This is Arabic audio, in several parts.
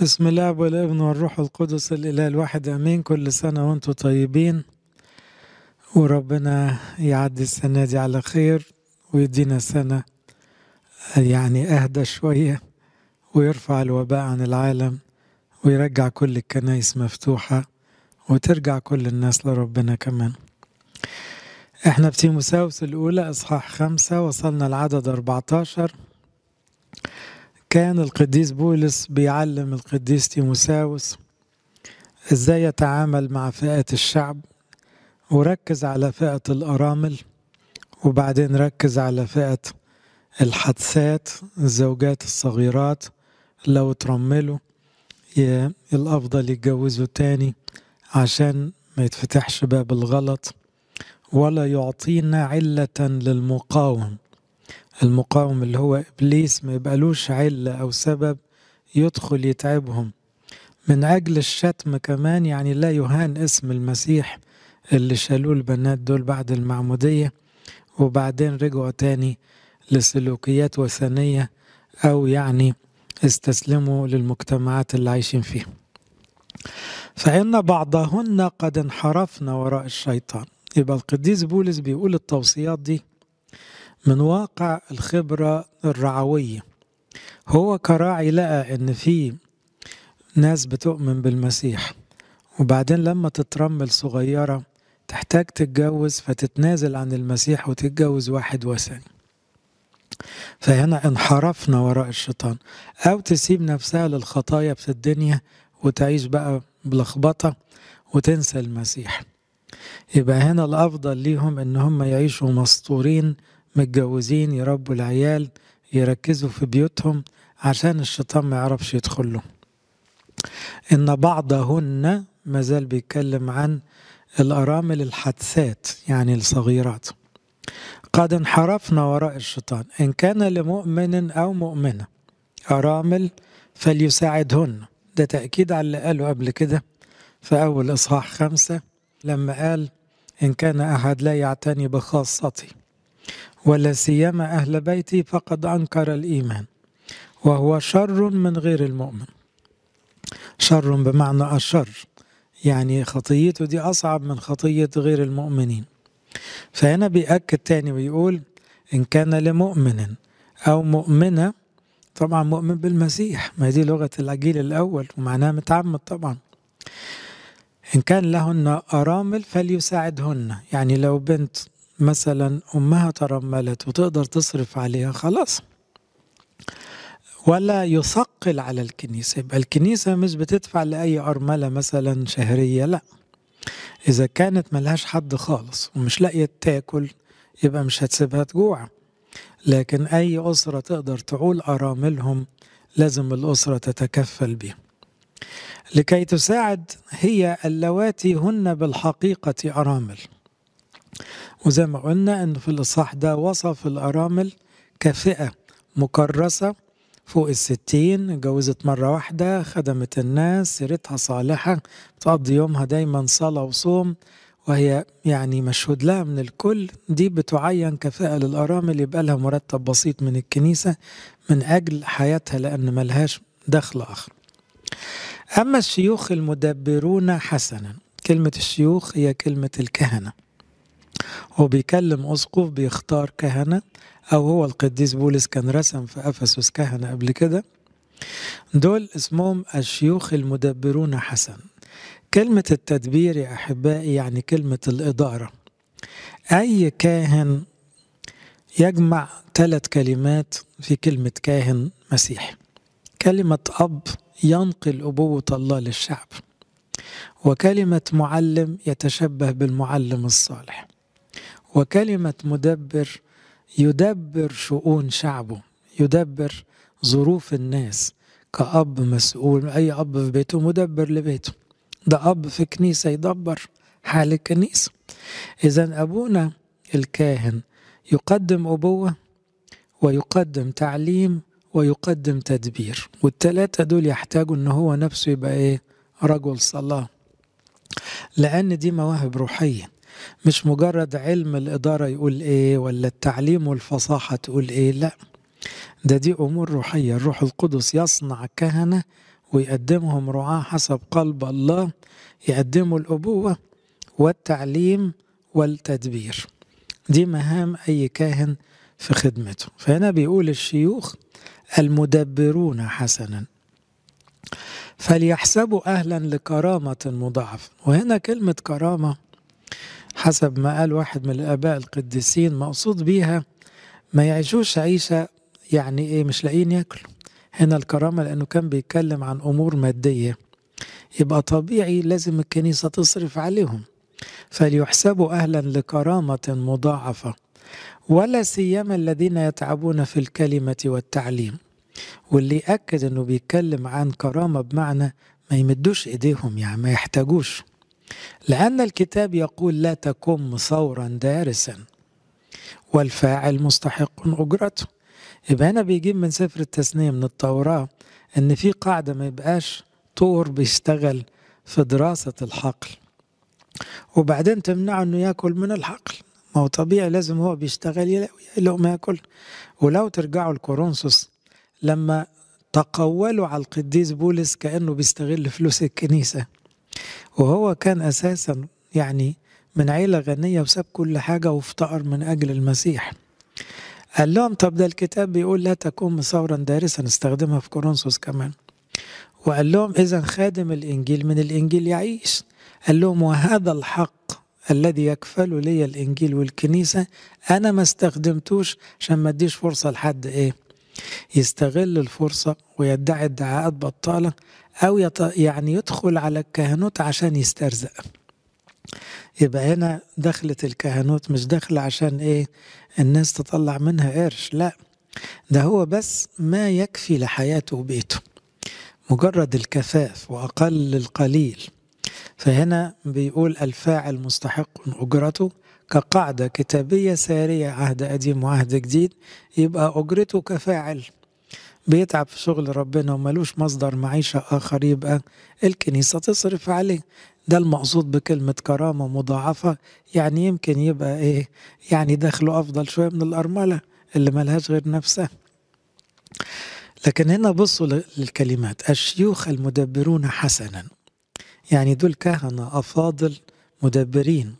بسم الله والابن والروح القدس الإله الواحد أمين. كل سنة وأنتم طيبين. وربنا يعدي السنة دي على خير ويدينا سنة يعني أهدى شوية ويرفع الوباء عن العالم ويرجع كل الكنائس مفتوحة وترجع كل الناس لربنا كمان. إحنا في تيموساوس الأولى إصحاح خمسة وصلنا العدد 14 كان القديس بولس بيعلم القديس تيموساوس إزاي يتعامل مع فئة الشعب وركز على فئة الأرامل وبعدين ركز على فئة الحدثات الزوجات الصغيرات لو ترملوا الأفضل يتجوزوا تاني عشان ما يتفتحش باب الغلط ولا يعطينا علة للمقاوم. المقاوم اللي هو إبليس ما يبقالوش علة أو سبب يدخل يتعبهم. من أجل الشتم كمان يعني لا يهان اسم المسيح اللي شالوه البنات دول بعد المعمودية وبعدين رجعوا تاني لسلوكيات وثنية أو يعني استسلموا للمجتمعات اللي عايشين فيها. فإن بعضهن قد انحرفن وراء الشيطان. يبقى القديس بولس بيقول التوصيات دي من واقع الخبرة الرعوية. هو كراعي لقى إن في ناس بتؤمن بالمسيح وبعدين لما تترمل صغيرة تحتاج تتجوز فتتنازل عن المسيح وتتجوز واحد وثني. فهنا انحرفنا وراء الشيطان. أو تسيب نفسها للخطايا في الدنيا وتعيش بقى بلخبطة وتنسى المسيح. يبقى هنا الأفضل ليهم إن هم يعيشوا مسطورين متجوزين يربوا العيال يركزوا في بيوتهم عشان الشيطان ما يعرفش يدخل له. إن بعضهن مازال بيتكلم عن الأرامل الحدثات يعني الصغيرات. قد انحرفنا وراء الشيطان. إن كان لمؤمن أو مؤمنة أرامل فليساعدهن. ده تأكيد على اللي قاله قبل كده في أول إصحاح خمسة لما قال إن كان أحد لا يعتني بخاصتي. ولا سيما أهل بيتي فقد أنكر الإيمان وهو شر من غير المؤمن. شر بمعنى أشر يعني خطيته دي أصعب من خطية غير المؤمنين. فهنا بيأكد تاني ويقول إن كان لمؤمن أو مؤمنة طبعا مؤمن بالمسيح. ما دي لغة العجيل الأول ومعناها متعمد طبعا. إن كان لهن أرامل فليساعدهن يعني لو بنت مثلا أمها ترملت وتقدر تصرف عليها خلاص. ولا يثقل على الكنيسة يبقى الكنيسة مش بتدفع لأي أرملة مثلا شهرية لا. إذا كانت ملهاش حد خالص ومش لاقية تاكل يبقى مش هتسيبها تجوع. لكن أي أسرة تقدر تعول أراملهم لازم الأسرة تتكفل بهم لكي تساعد هي اللواتي هن بالحقيقة أرامل. وزي ما قلنا أن في الإصحاح ده وصف الأرامل كفئة مكرسة فوق الستين اتجوزت مرة واحدة خدمت الناس سيرتها صالحة بتقضي يومها دايما صلاة وصوم وهي يعني مشهود لها من الكل. دي بتعين كفاءة للأرامل يبقى لها مرتب بسيط من الكنيسة من أجل حياتها لأن ملهاش دخل آخر. أما الشيوخ المدبرون حسنا. كلمة الشيوخ هي كلمة الكهنة. هو بيكلم أسقف بيختار كهنة أو هو القديس بولس كان رسم في أفسس كهنة قبل كده. دول اسمهم الشيوخ المدبرون حسن. كلمة التدبير يا أحبائي يعني كلمة الإدارة. أي كاهن يجمع ثلاث كلمات في كلمة كاهن مسيحي كلمة أب ينقل أبوة الله للشعب. وكلمة معلم يتشبه بالمعلم الصالح. وكلمة مدبر يدبر شؤون شعبه يدبر ظروف الناس كأب مسؤول أي أب في بيته مدبر لبيته. ده أب في كنيسة يدبر حال الكنيسة. إذا أبونا الكاهن يقدم أبوة ويقدم تعليم ويقدم تدبير والتلاتة دول يحتاجوا إن هو نفسه يبقى إيه؟ رجل صلاة. لأن دي مواهب روحية. مش مجرد علم الإدارة يقول إيه ولا التعليم والفصاحة تقول إيه لا. ده دي أمور روحية. الروح القدس يصنع كهنة ويقدمهم رعاة حسب قلب الله يقدموا الأبوة والتعليم والتدبير. دي مهام أي كاهن في خدمته. فهنا بيقول الشيوخ المدبرون حسنا. فليحسبوا أهلا لكرامة مضاعفة. وهنا كلمة كرامة حسب ما قال واحد من الآباء القديسين مقصود بيها ما يعيشوش عيشة يعني إيه مش لاقيين ياكلوا. هنا الكرامة لأنه كان بيتكلم عن أمور مادية. يبقى طبيعي لازم الكنيسة تصرف عليهم. فليحسبوا أهلا لكرامة مضاعفة ولا سيما الذين يتعبون في الكلمة والتعليم. واللي يأكد أنه بيتكلم عن كرامة بمعنى ما يمدوش إيديهم يعني ما يحتاجوش. لأن الكتاب يقول لا تكن ثورا دارسا والفاعل مستحق أجرته. يبقى هنا بيجيب من سفر التثنية من التوراة إن في قاعدة ما يبقاش طور بيشتغل في دراسة الحقل. وبعدين تمنعه إنه يأكل من الحقل. ما هو طبيعي لازم هو بيشتغل ما يأكل. ولو ترجعوا لكورنثوس لما تقولوا على القديس بولس كأنه بيستغل فلوس الكنيسة وهو كان أساسا يعني من عيلة غنية وساب كل حاجة وافتقر من أجل المسيح. قال لهم طب ده الكتاب بيقول لا تكون مصورا دارسا استخدمها في كورنثوس كمان. وقال لهم إذا خادم الإنجيل من الإنجيل يعيش. قال لهم وهذا الحق الذي يكفل لي الإنجيل والكنيسة أنا ما استخدمتوش عشان ما أديش فرصة لحد إيه؟ يستغل الفرصة ويدعي ادعاءات بطالة أو يط... يعني يدخل على الكهنوت عشان يسترزق. يبقى هنا دخلت الكهنوت مش داخلة عشان إيه؟ الناس تطلع منها قرش لا. ده هو بس ما يكفي لحياته وبيته. مجرد الكفاف وأقل القليل. فهنا بيقول الفاعل مستحق أجرته. كقاعدة كتابية سارية عهد قديم وعهد جديد يبقى أجرته كفاعل. بيتعب في شغل ربنا وملوش مصدر معيشة آخر يبقى الكنيسة تصرف عليه. ده المقصود بكلمة كرامة مضاعفة يعني يمكن يبقى إيه يعني دخله أفضل شوية من الأرملة اللي ملهاش غير نفسها. لكن هنا بصوا للكلمات. الشيوخ المدبرون حسنا. يعني دول كهنة أفاضل مدبرين.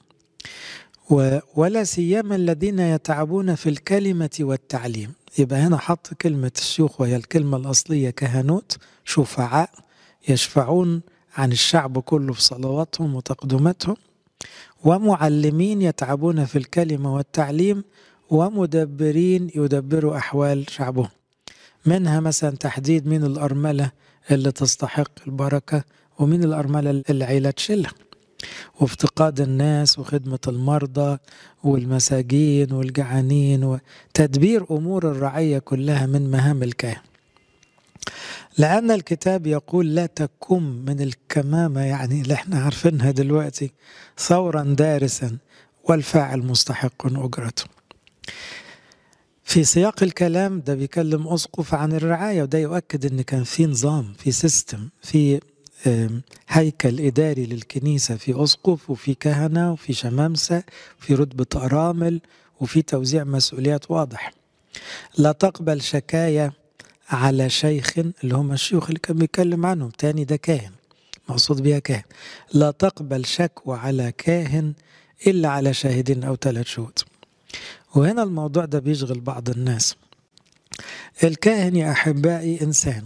ولا سيما الذين يتعبون في الكلمة والتعليم. يبقى هنا حط كلمة الشيوخ وهي الكلمة الأصلية كهنوت شفعاء يشفعون عن الشعب كله في صلواتهم وتقدماتهم ومعلمين يتعبون في الكلمة والتعليم ومدبرين يدبروا أحوال شعبهم. منها مثلا تحديد مين الأرملة اللي تستحق البركة ومين الأرملة اللي العيلة تشيلها. وافتقاد الناس وخدمة المرضى والمساجين والجعانين وتدبير أمور الرعية كلها من مهام الكاهن. لأن الكتاب يقول لا تكم من الكمامة يعني اللي إحنا عارفينها دلوقتي ثورا دارسا والفاعل مستحق أجرته. في سياق الكلام ده بيكلم أسقف عن الرعاية وده يؤكد أن كان في نظام في سيستم في هيكل إداري للكنيسة في أسقف وفي كهنة وفي شمامسة وفي رتبة أرامل وفي توزيع مسؤوليات واضح. لا تقبل شكاية على شيخ اللي هم الشيوخ اللي كان بيتكلم عنهم تاني ده كاهن مقصود بيها كاهن. لا تقبل شكوى على كاهن إلا على شاهدين أو ثلاث شهود. وهنا الموضوع ده بيشغل بعض الناس. الكاهن يا أحبائي إنسان.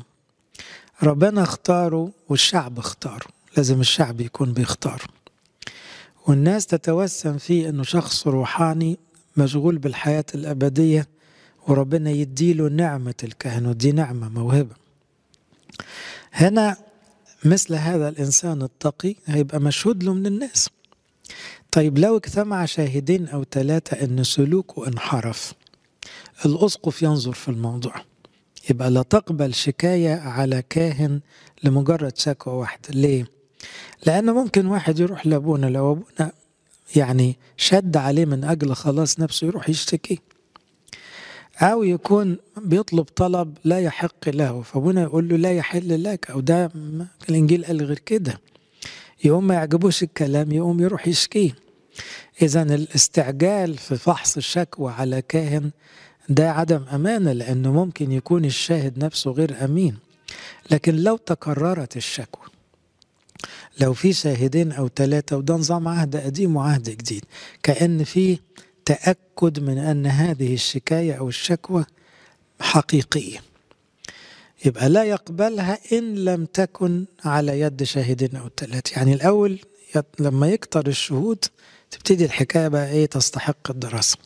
ربنا اختاره والشعب اختاره. لازم الشعب يكون بيختاره. والناس تتوسم فيه إنه شخص روحاني مشغول بالحياة الأبدية وربنا يديله نعمة الكهنوت دي نعمة موهبة. هنا مثل هذا الإنسان التقي هيبقى مشهود له من الناس. طيب لو اجتمع شاهدين أو ثلاثة أن سلوكه انحرف الأسقف ينظر في الموضوع. يبقى لا تقبل شكاية على كاهن لمجرد شكوى واحدة. ليه؟ لأن ممكن واحد يروح لأبونا لو أبونا يعني شد عليه من أجل خلاص نفسه يروح يشتكي. أو يكون بيطلب طلب لا يحق له فأبونا يقول له لا يحل لك أو ده الإنجيل قال غير كده. يقوم ما يعجبوش الكلام يقوم يروح يشكيه. إذا الاستعجال في فحص الشكوى على كاهن ده عدم أمانة لأنه ممكن يكون الشاهد نفسه غير أمين. لكن لو تكررت الشكوى لو في شاهدين أو ثلاثة وده نظام عهد قديم وعهد جديد كأن في تأكد من أن هذه الشكاية أو الشكوى حقيقية. يبقى لا يقبلها إن لم تكن على يد شاهدين أو ثلاثة يعني الأول لما يكتر الشهود تبتدي الحكاية بقى إيه تستحق الدراسة.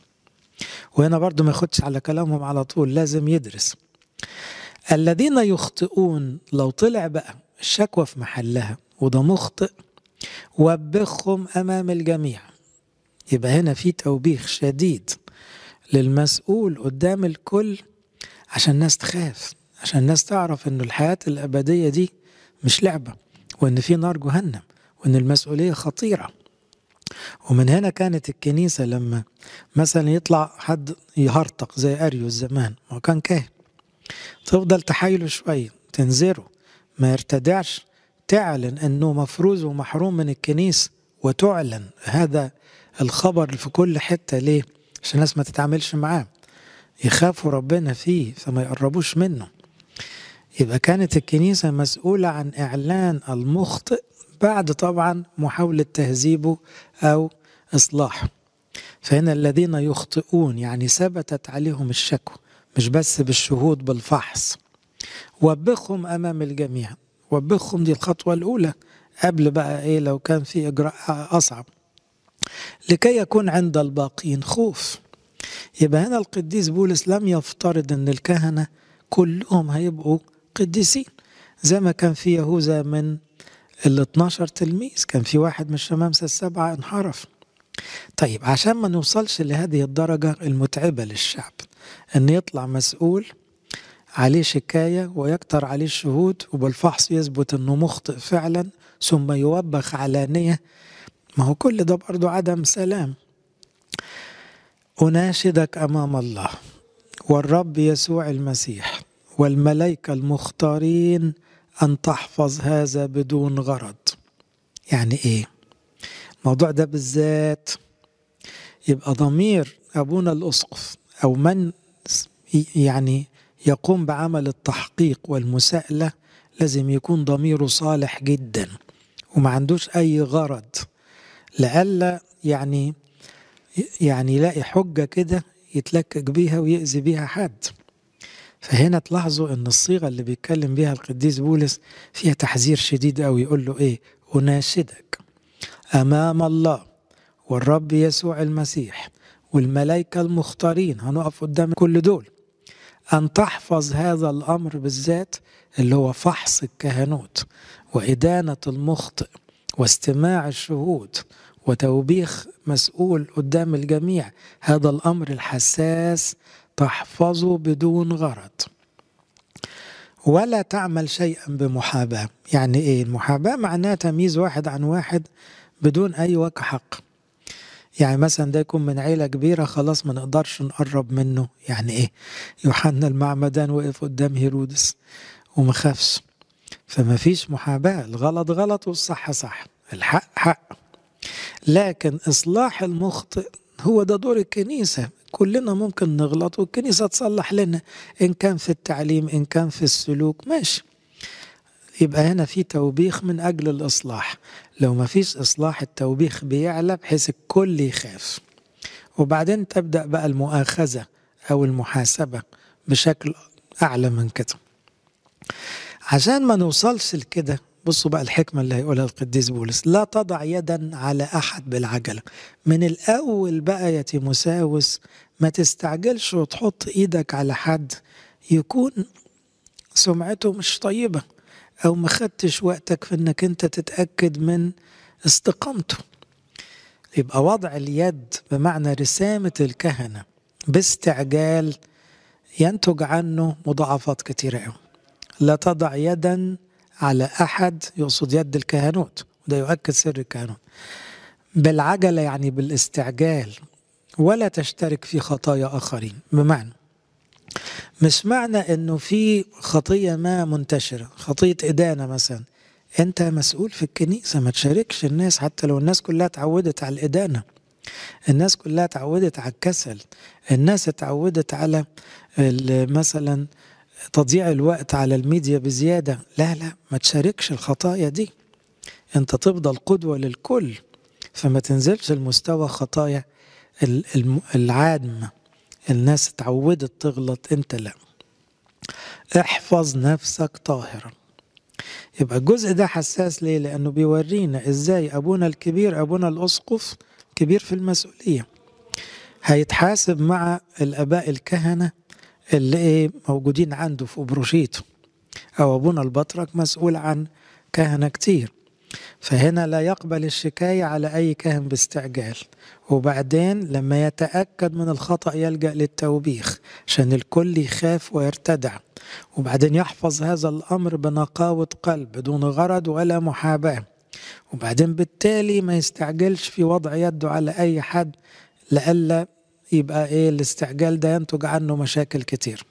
وهنا برضو ما ياخدش على كلامهم على طول لازم يدرس. الذين يخطئون لو طلع بقى الشكوى في محلها وده مخطئ وبخهم أمام الجميع. يبقى هنا في توبيخ شديد للمسؤول قدام الكل عشان الناس تخاف عشان الناس تعرف ان الحياة الأبدية دي مش لعبة وإن في نار جهنم وإن المسؤولية خطيرة. ومن هنا كانت الكنيسة لما مثلا يطلع حد يهرطق زي أريو زمان ما كان كاهن. تفضل تحايله شوية تنذره ما يرتدعش. تعلن إنه مفروز ومحروم من الكنيسة وتعلن. هذا الخبر في كل حتة ليه؟ عشان الناس ما تتعاملش معاه. يخافوا ربنا فيه فما يقربوش منه. يبقى كانت الكنيسة مسؤولة عن إعلان المخطئ بعد طبعا محاولة تهذيبه أو إصلاحه. فهنا الذين يخطئون يعني ثبتت عليهم الشكوى مش بس بالشهود بالفحص. وبخهم أمام الجميع. وبخهم دي الخطوة الأولى. قبل بقى إيه لو كان في إجراء أصعب. لكي يكون عند الباقين خوف. يبقى هنا القديس بولس لم يفترض أن الكهنة كلهم هيبقوا قديسين. زي ما كان في يهوذا من ال 12 تلميذ. كان في واحد من الشمامسة السبعة انحرف. طيب عشان ما نوصلش لهذه الدرجة المتعبة للشعب أن يطلع مسؤول عليه شكاية ويكتر عليه الشهود وبالفحص يثبت أنه مخطئ فعلا ثم يوبخ علانية. ما هو كل ده برضو عدم سلام. أناشدك أمام الله. والرب يسوع المسيح والملائكة المختارين أن تحفظ هذا بدون غرض. يعني إيه؟ الموضوع ده بالذات يبقى ضمير أبونا الأسقف أو من يعني يقوم بعمل التحقيق والمساءلة لازم يكون ضميره صالح جدا وما عندوش أي غرض. لئلا يعني يعني يلاقي حجة كده يتلكك بيها ويأذي بيها حد. فهنا تلاحظوا إن الصيغة اللي بيتكلم بيها القديس بولس فيها تحذير شديد قوي يقول له إيه؟ أناشدك. أمام الله والرب يسوع المسيح والملائكة المختارين هنقف قدام كل دول. أن تحفظ هذا الأمر بالذات اللي هو فحص الكهنوت وإدانة المخطئ واستماع الشهود وتوبيخ مسؤول قدام الجميع. هذا الأمر الحساس تحفظه بدون غرض. ولا تعمل شيئا بمحاباة. يعني إيه المحاباة؟ معناها تمييز واحد عن واحد بدون أي وجه حق. يعني مثلا ده يكون من عيلة كبيرة خلاص ما نقدرش نقرب منه. يعني إيه؟ يوحنا المعمدان وقف قدام هيرودس وما خافش فما فيش محاباة. الغلط غلط والصح صح. الحق حق. لكن إصلاح المخطئ هو ده دور الكنيسة. كلنا ممكن نغلط والكنيسة تصلح لنا إن كان في التعليم إن كان في السلوك ماشي. يبقى هنا في توبيخ من أجل الإصلاح. لو ما فيش إصلاح التوبيخ بيعلى بحيث الكل يخاف. وبعدين تبدأ بقى المؤاخذة أو المحاسبة بشكل أعلى من كده. عشان ما نوصلش لكده بصوا بقى الحكمة اللي هيقولها القديس بولس. لا تضع يدا على أحد بالعجلة. من الأول بقى يا تيموساوس ما تستعجلش وتحط إيدك على حد يكون سمعته مش طيبة أو ما خدتش وقتك في إنك أنت تتأكد من استقامته. يبقى وضع اليد بمعنى رسامة الكهنة باستعجال ينتج عنه مضاعفات كثيرة لا تضع يدا على أحد يقصد يد الكهنوت وده يؤكد سر الكهنوت. بالعجلة يعني بالاستعجال ولا تشترك في خطايا آخرين. بمعنى مش معنى إنه في خطية ما منتشرة خطية إدانة مثلا. أنت مسؤول في الكنيسة ما تشاركش الناس حتى لو الناس كلها اتعودت على الإدانة. الناس كلها اتعودت على الكسل. الناس اتعودت على مثلا تضييع الوقت على الميديا بزيادة. لا لا ما تشاركش الخطايا دي. أنت تفضل قدوة للكل فما تنزلش المستوى خطايا العادمة الناس اتعودت تغلط أنت لا. احفظ نفسك طاهرا. يبقى الجزء ده حساس ليه؟ لأنه بيورينا إزاي أبونا الكبير أبونا الأسقف كبير في المسؤولية. هيتحاسب مع الآباء الكهنة اللي إيه موجودين عنده في ابروشيته أو أبونا البطرك مسؤول عن كهنة كتير. فهنا لا يقبل الشكاية على أي كاهن باستعجال. وبعدين لما يتأكد من الخطأ يلجأ للتوبيخ عشان الكل يخاف ويرتدع. وبعدين يحفظ هذا الأمر بنقاوة قلب بدون غرض ولا محاباة. وبعدين بالتالي ما يستعجلش في وضع يده على أي حد لألا يبقى إيه الاستعجال ده ينتج عنه مشاكل كتير.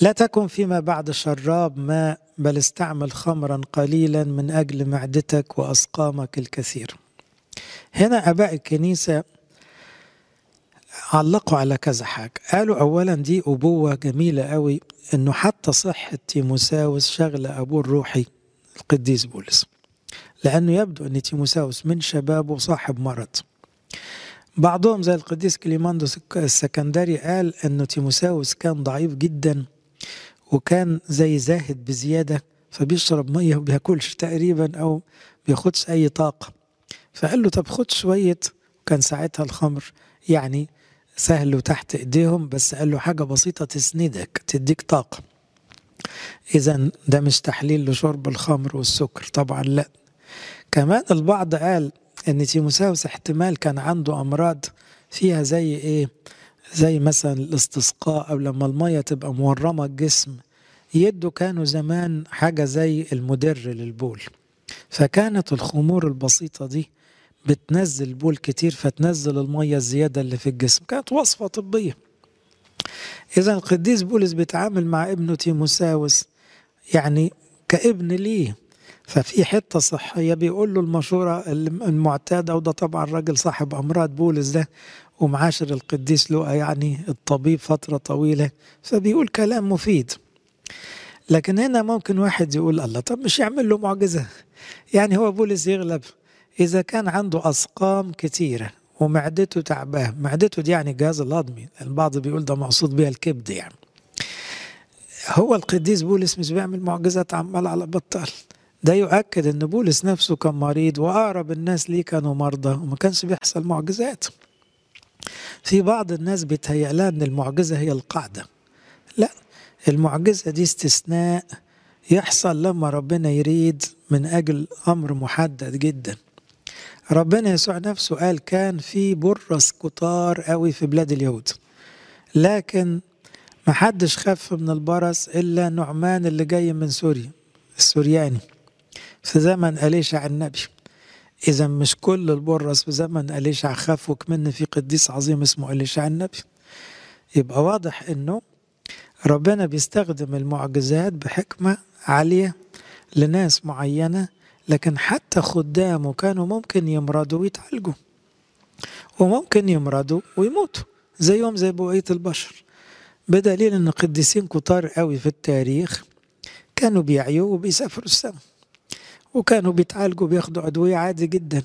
لا تكن فيما بعد شراب ماء بل استعمل خمرا قليلا من أجل معدتك وأسقامك الكثير. هنا أباء الكنيسة علقوا على كذا حاجة. قالوا أولا دي أبوة جميلة قوي أنه حتى صحة تيموساوس شغلة أبوه الروحي القديس بولس. لأنه يبدو أن تيموساوس من شبابه صاحب مرض. بعضهم زي القديس كليماندوس السكندري قال أنه تيموساوس كان ضعيف جدا وكان زي زاهد بزيادة فبيشرب مية وبياكلش تقريبا أو بياخدش أي طاقة. فقال له طب خد شوية وكان ساعتها الخمر يعني سهل وتحت إيديهم بس قال له حاجة بسيطة تسندك تديك طاقة. إذا ده مش تحليل لشرب الخمر والسكر طبعا لا. كمان البعض قال إن تيموساوس احتمال كان عنده أمراض فيها زي إيه؟ زي مثلا الاستسقاء أو لما المية تبقى مورمة الجسم. يدوا كانوا زمان حاجة زي المدر للبول. فكانت الخمور البسيطة دي بتنزل بول كتير فتنزل المية الزيادة اللي في الجسم. كانت وصفة طبية. إذا القديس بولس بيتعامل مع ابنه تيموساوس يعني كابن ليه. ففي حتة صحية بيقول له المشورة المعتادة وده طبعا راجل صاحب أمراض بولس ده ومعاشر القديس لوقا يعني الطبيب فترة طويلة فبيقول كلام مفيد. لكن هنا ممكن واحد يقول الله طب مش يعمل له معجزة؟ يعني هو بولس يغلب إذا كان عنده أسقام كتيرة ومعدته تعباه معدته دي يعني الجهاز الهضمي البعض بيقول ده مقصود بيها الكبد يعني. هو القديس بولس مش بيعمل معجزات عمال على بطال. ده يؤكد إن بولس نفسه كان مريض واقرب الناس ليه كانوا مرضى وما كانش بيحصل معجزات. في بعض الناس بيتهيأ إن المعجزة هي القاعدة. لا المعجزة دي استثناء يحصل لما ربنا يريد من أجل أمر محدد جدا. ربنا يسوع نفسه قال كان في برص كتار قوي في بلاد اليهود. لكن ما حدش خف من البرص إلا نعمان اللي جاي من سوريا السورياني. في زمن أليشع النبي إذا مش كل البرص في زمن أليشع خاف وكمن في قديس عظيم اسمه أليشع النبي يبقى واضح إنه ربنا بيستخدم المعجزات بحكمة عالية لناس معينة لكن حتى خدامه كانوا ممكن يمرضوا ويتعالجوا. وممكن يمرضوا ويموتوا زيهم زي بقية البشر. بدليل إن قديسين كتار قوي في التاريخ كانوا بيعيوا وبيسافروا السماء. وكانوا بيتعالجوا بياخدوا أدوية عادي جدا.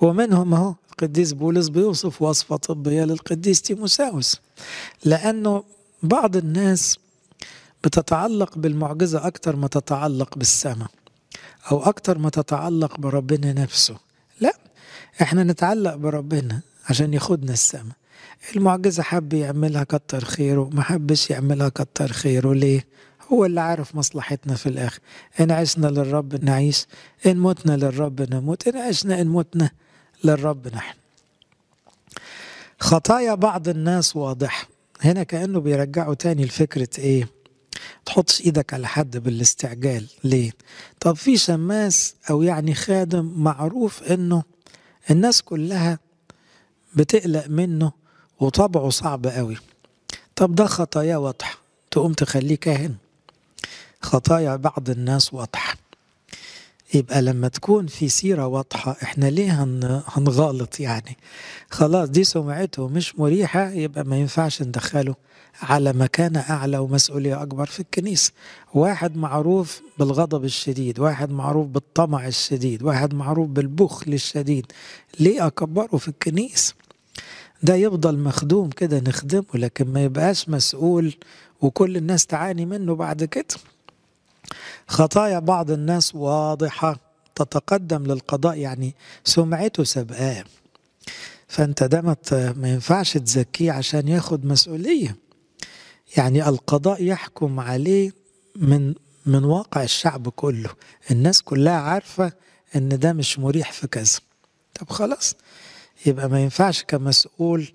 ومنهم اهو القديس بولس بيوصف وصفة طبية للقديس تيموساوس. لأنه بعض الناس بتتعلق بالمعجزة أكتر ما تتعلق بالسماء أو أكتر ما تتعلق بربنا نفسه. لا إحنا نتعلق بربنا عشان ياخدنا السماء. المعجزة حب يعملها كتر خيره ما حبش يعملها كتر خيره. ليه؟ هو اللي عارف مصلحتنا في الآخر. إن عشنا للرب نعيش إن متنا للرب نموت إن عشنا إن متنا للرب نحن. خطايا بعض الناس واضحة هنا كأنه بيرجعوا تاني لفكرة إيه؟ تحطش إيدك على حد بالاستعجال. ليه؟ طب في شماس أو يعني خادم معروف إنه الناس كلها بتقلق منه وطبعه صعب قوي. طب ده خطايا واضحة تقوم تخليه كاهن. خطايا بعض الناس واضحة. يبقى لما تكون في سيرة واضحة إحنا ليه هن هنغلط يعني؟ خلاص دي سمعته مش مريحة يبقى ما ينفعش ندخله على مكانة أعلى ومسؤولية أكبر في الكنيسة. واحد معروف بالغضب الشديد واحد معروف بالطمع الشديد واحد معروف بالبخل الشديد. ليه أكبره في الكنيسة؟ ده يفضل مخدوم كده نخدمه لكن ما يبقاش مسؤول وكل الناس تعاني منه بعد كده. خطايا بعض الناس واضحة تتقدم للقضاء يعني سمعته سبقاه فأنت ده ما ينفعش تزكيه عشان ياخد مسؤولية. يعني القضاء يحكم عليه من من واقع الشعب كله. الناس كلها عارفة إن ده مش مريح في كذا. طب خلاص يبقى ما ينفعش كمسؤول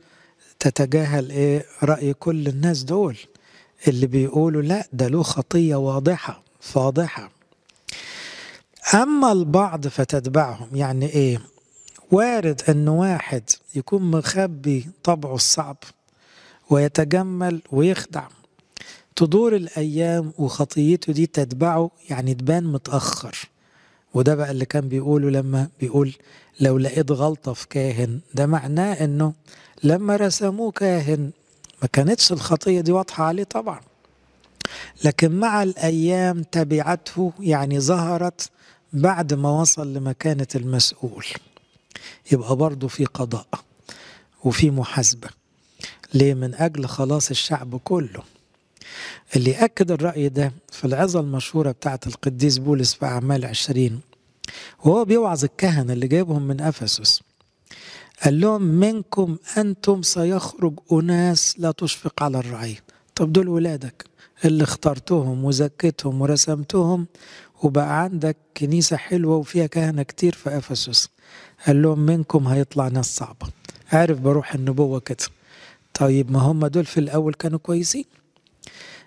تتجاهل إيه رأي كل الناس دول. اللي بيقولوا لا ده له خطية واضحة. فاضحة أما البعض فتتبعهم يعني إيه؟ وارد أن واحد يكون مخبي طبعه الصعب ويتجمل ويخدع. تدور الأيام وخطيته دي تتبعه يعني تبان متأخر. وده بقى اللي كان بيقوله لما بيقول لو لقيت غلطة في كاهن ده معناه أنه لما رسموه كاهن ما كانتش الخطية دي واضحة عليه طبعا. لكن مع الأيام تبعته يعني ظهرت بعد ما وصل لمكانة المسؤول. يبقى برضه في قضاء وفي محاسبة. ليه؟ من أجل خلاص الشعب كله. اللي أكد الرأي ده في العظة المشهورة بتاعت القديس بولس في أعمال عشرين وهو بيوعظ الكهنة اللي جايبهم من أفسس. قال لهم منكم أنتم سيخرج أناس لا تشفق على الرعية طب دول ولادك. اللي اخترتهم وزكيتهم ورسمتهم وبقى عندك كنيسة حلوة وفيها كهنة كتير في أفسس. قال لهم منكم هيطلع ناس صعبة. عارف بروح النبوة كده. طيب ما هم دول في الأول كانوا كويسين.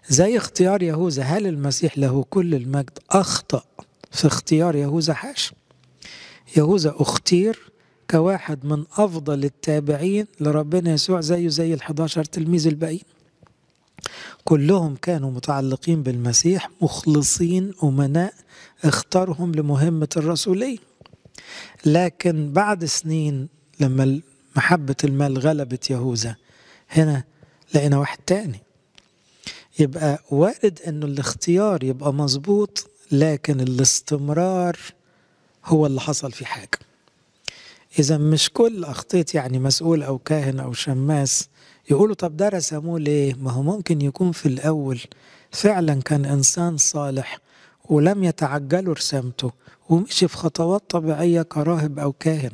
زي اختيار يهوذا هل المسيح له كل المجد؟ أخطأ في اختيار يهوذا حاش. يهوذا أختير كواحد من أفضل التابعين لربنا يسوع زيه زي الحداشر تلميذ الباقيين. كلهم كانوا متعلقين بالمسيح مخلصين أمناء اختارهم لمهمة الرسولية لكن بعد سنين لما محبة المال غلبت يهوذا هنا لقينا واحد تاني. يبقى وارد إنه الاختيار يبقى مظبوط لكن الاستمرار هو اللي حصل في حاجة. إذا مش كل أخطيت يعني مسؤول أو كاهن أو شماس يقولوا طب ده رسموه ليه؟ ما هو ممكن يكون في الأول فعلا كان إنسان صالح ولم يتعجلوا رسامته ومشي في خطوات طبيعية كراهب أو كاهن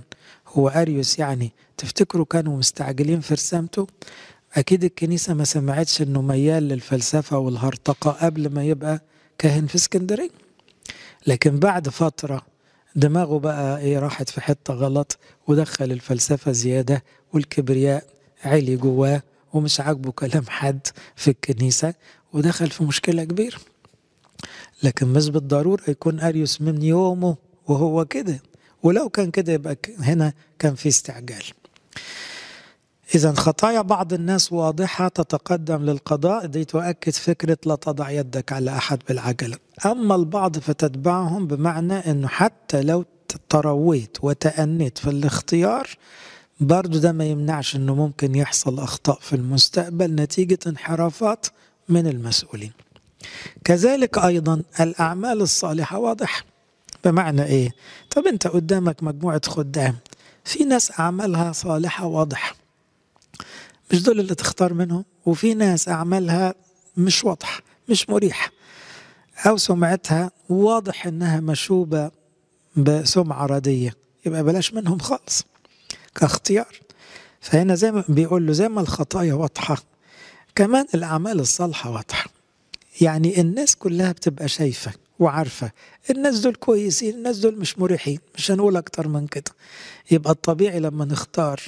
هو أريوس يعني تفتكروا كانوا مستعجلين في رسامته؟ أكيد الكنيسة ما سمعتش إنه ميال للفلسفة والهرطقة قبل ما يبقى كاهن في اسكندرية لكن بعد فترة دماغه بقى إيه راحت في حتة غلط ودخل الفلسفة زيادة والكبرياء علي جواه ومش عاجبه كلام حد في الكنيسة ودخل في مشكلة كبيرة. لكن مش بالضرورة يكون أريوس من يومه وهو كده. ولو كان كده يبقى هنا كان في استعجال. إذا خطايا بعض الناس واضحة تتقدم للقضاء. دي تؤكد فكرة لا تضع يدك على أحد بالعجلة. أما البعض فتتبعهم بمعنى أنه حتى لو ترويت وتأنيت في الاختيار برضو ده ما يمنعش أنه ممكن يحصل أخطاء في المستقبل نتيجة انحرافات من المسؤولين. كذلك أيضا الأعمال الصالحة واضحة بمعنى إيه؟ طب أنت قدامك مجموعة خدام. في ناس أعمالها صالحة واضحة مش دول اللي تختار منهم؟ وفي ناس أعمالها مش واضحة مش مريحة أو سمعتها واضح إنها مشوبة بسمعة ردية يبقى بلاش منهم خالص. كاختيار. فهنا زي ما بيقول له زي ما الخطايا واضحة كمان الأعمال الصالحة واضحة. يعني الناس كلها بتبقى شايفة وعارفة الناس دول كويسين الناس دول مش مريحين مش هنقول أكتر من كده. يبقى الطبيعي لما نختار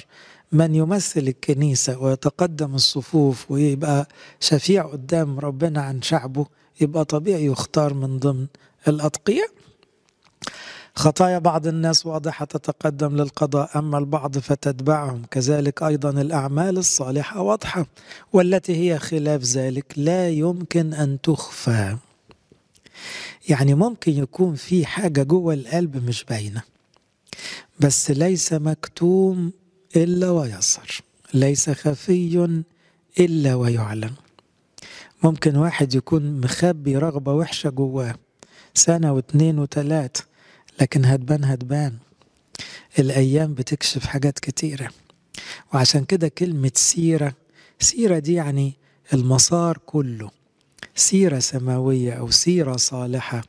من يمثل الكنيسة ويتقدم الصفوف ويبقى شفيع قدام ربنا عن شعبه يبقى طبيعي يختار من ضمن الأتقياء. خطايا بعض الناس واضحة تتقدم للقضاء أما البعض فتتبعهم. كذلك أيضا الأعمال الصالحة واضحة والتي هي خلاف ذلك لا يمكن أن تخفى. يعني ممكن يكون في حاجة جوه القلب مش باينة بس ليس مكتوم إلا ويظهر ليس خفي إلا ويعلن ممكن واحد يكون مخبي رغبة وحشة جواه سنة واتنين وتلات لكن هتبان هتبان. الأيام بتكشف حاجات كتيرة. وعشان كده كلمة سيرة سيرة دي يعني المسار كله. سيرة سماوية أو سيرة صالحة.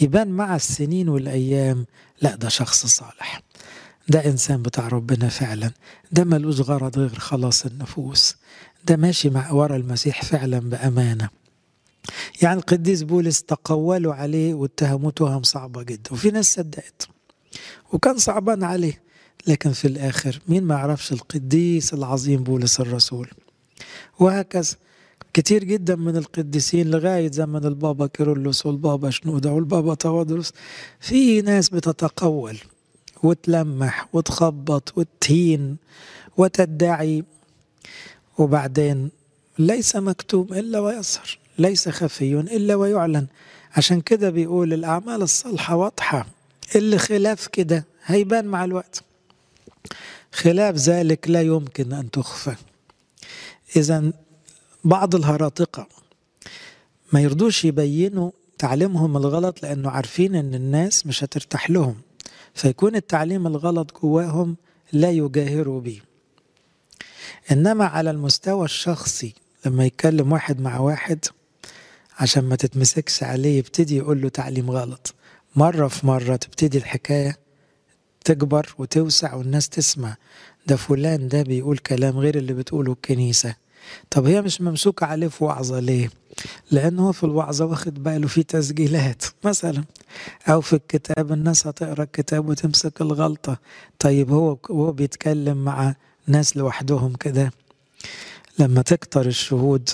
يبان مع السنين والأيام. لا ده شخص صالح. ده إنسان بتاع ربنا فعلا. ده ملوش غرض غير خلاص النفوس. ده ماشي مع ورا المسيح فعلا بأمانة. يعني القديس بولس تقولوا عليه واتهموه تهم صعبة جدا وفي ناس صدقت وكان صعبان عليه لكن في الآخر مين ما يعرفش القديس العظيم بولس الرسول؟ وهكذا كتير جدا من القديسين لغاية زمن البابا كيرلس والبابا شنودة والبابا تواضرس في ناس بتتقول وتلمح وتخبط وتهين وتدعي وبعدين ليس مكتوب إلا ويظهر ليس خفي إلا ويعلن. عشان كده بيقول الأعمال الصالحة واضحة. اللي خلاف كده هيبان مع الوقت. خلاف ذلك لا يمكن أن تخفى. إذا بعض الهراطقة ما يرضوش يبينوا تعليمهم الغلط لأنه عارفين أن الناس مش هترتاح لهم. فيكون التعليم الغلط جواهم لا يجاهروا به. إنما على المستوى الشخصي لما يتكلم واحد مع واحد عشان ما تتمسكش عليه يبتدي يقول له تعليم غلط. مرة في مرة تبتدي الحكاية تكبر وتوسع والناس تسمع. ده فلان ده بيقول كلام غير اللي بتقوله الكنيسة. طب هي مش ممسوكة عليه في وعظة ليه؟ لأنه في الوعظة واخد باله في تسجيلات مثلا. أو في الكتاب الناس هتقرأ الكتاب وتمسك الغلطة. طيب هو هو بيتكلم مع ناس لوحدهم كده. لما تكتر الشهود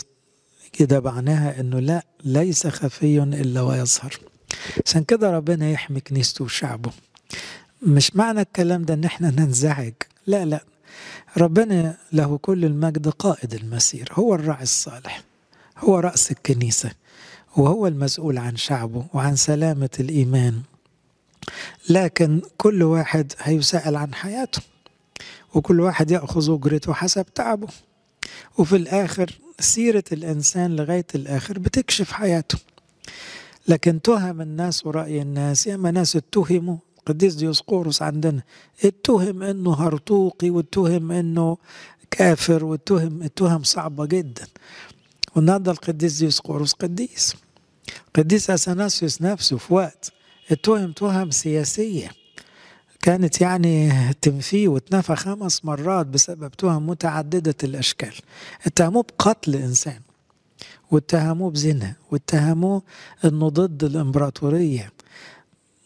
كده معناها إنه لا ليس خفي إلا ويظهر. عشان كده ربنا يحمي كنيسته وشعبه. مش معنى الكلام ده إن إحنا ننزعج. لا لا. ربنا له كل المجد قائد المسير. هو الراعي الصالح. هو رأس الكنيسة. وهو المسؤول عن شعبه وعن سلامة الإيمان. لكن كل واحد هيسأل عن حياته. وكل واحد يأخذ أجرته حسب تعبه. وفي الآخر سيرة الإنسان لغاية الآخر بتكشف حياته. لكن تهم الناس ورأي الناس ياما ناس اتهموا قديس ديوسقورس عندنا اتهم إنه هرطوقي واتهم إنه كافر واتهم اتهم صعبة جدا. والنهاردة القديس ديوسقورس قديس. قديس اثناسيوس نفسه في وقت اتهم تهم سياسية. كانت يعني تنفيه واتنفى خمس مرات بسبب تهم متعددة الأشكال. اتهموه بقتل إنسان واتهموه بزنا واتهموه إنه ضد الإمبراطورية.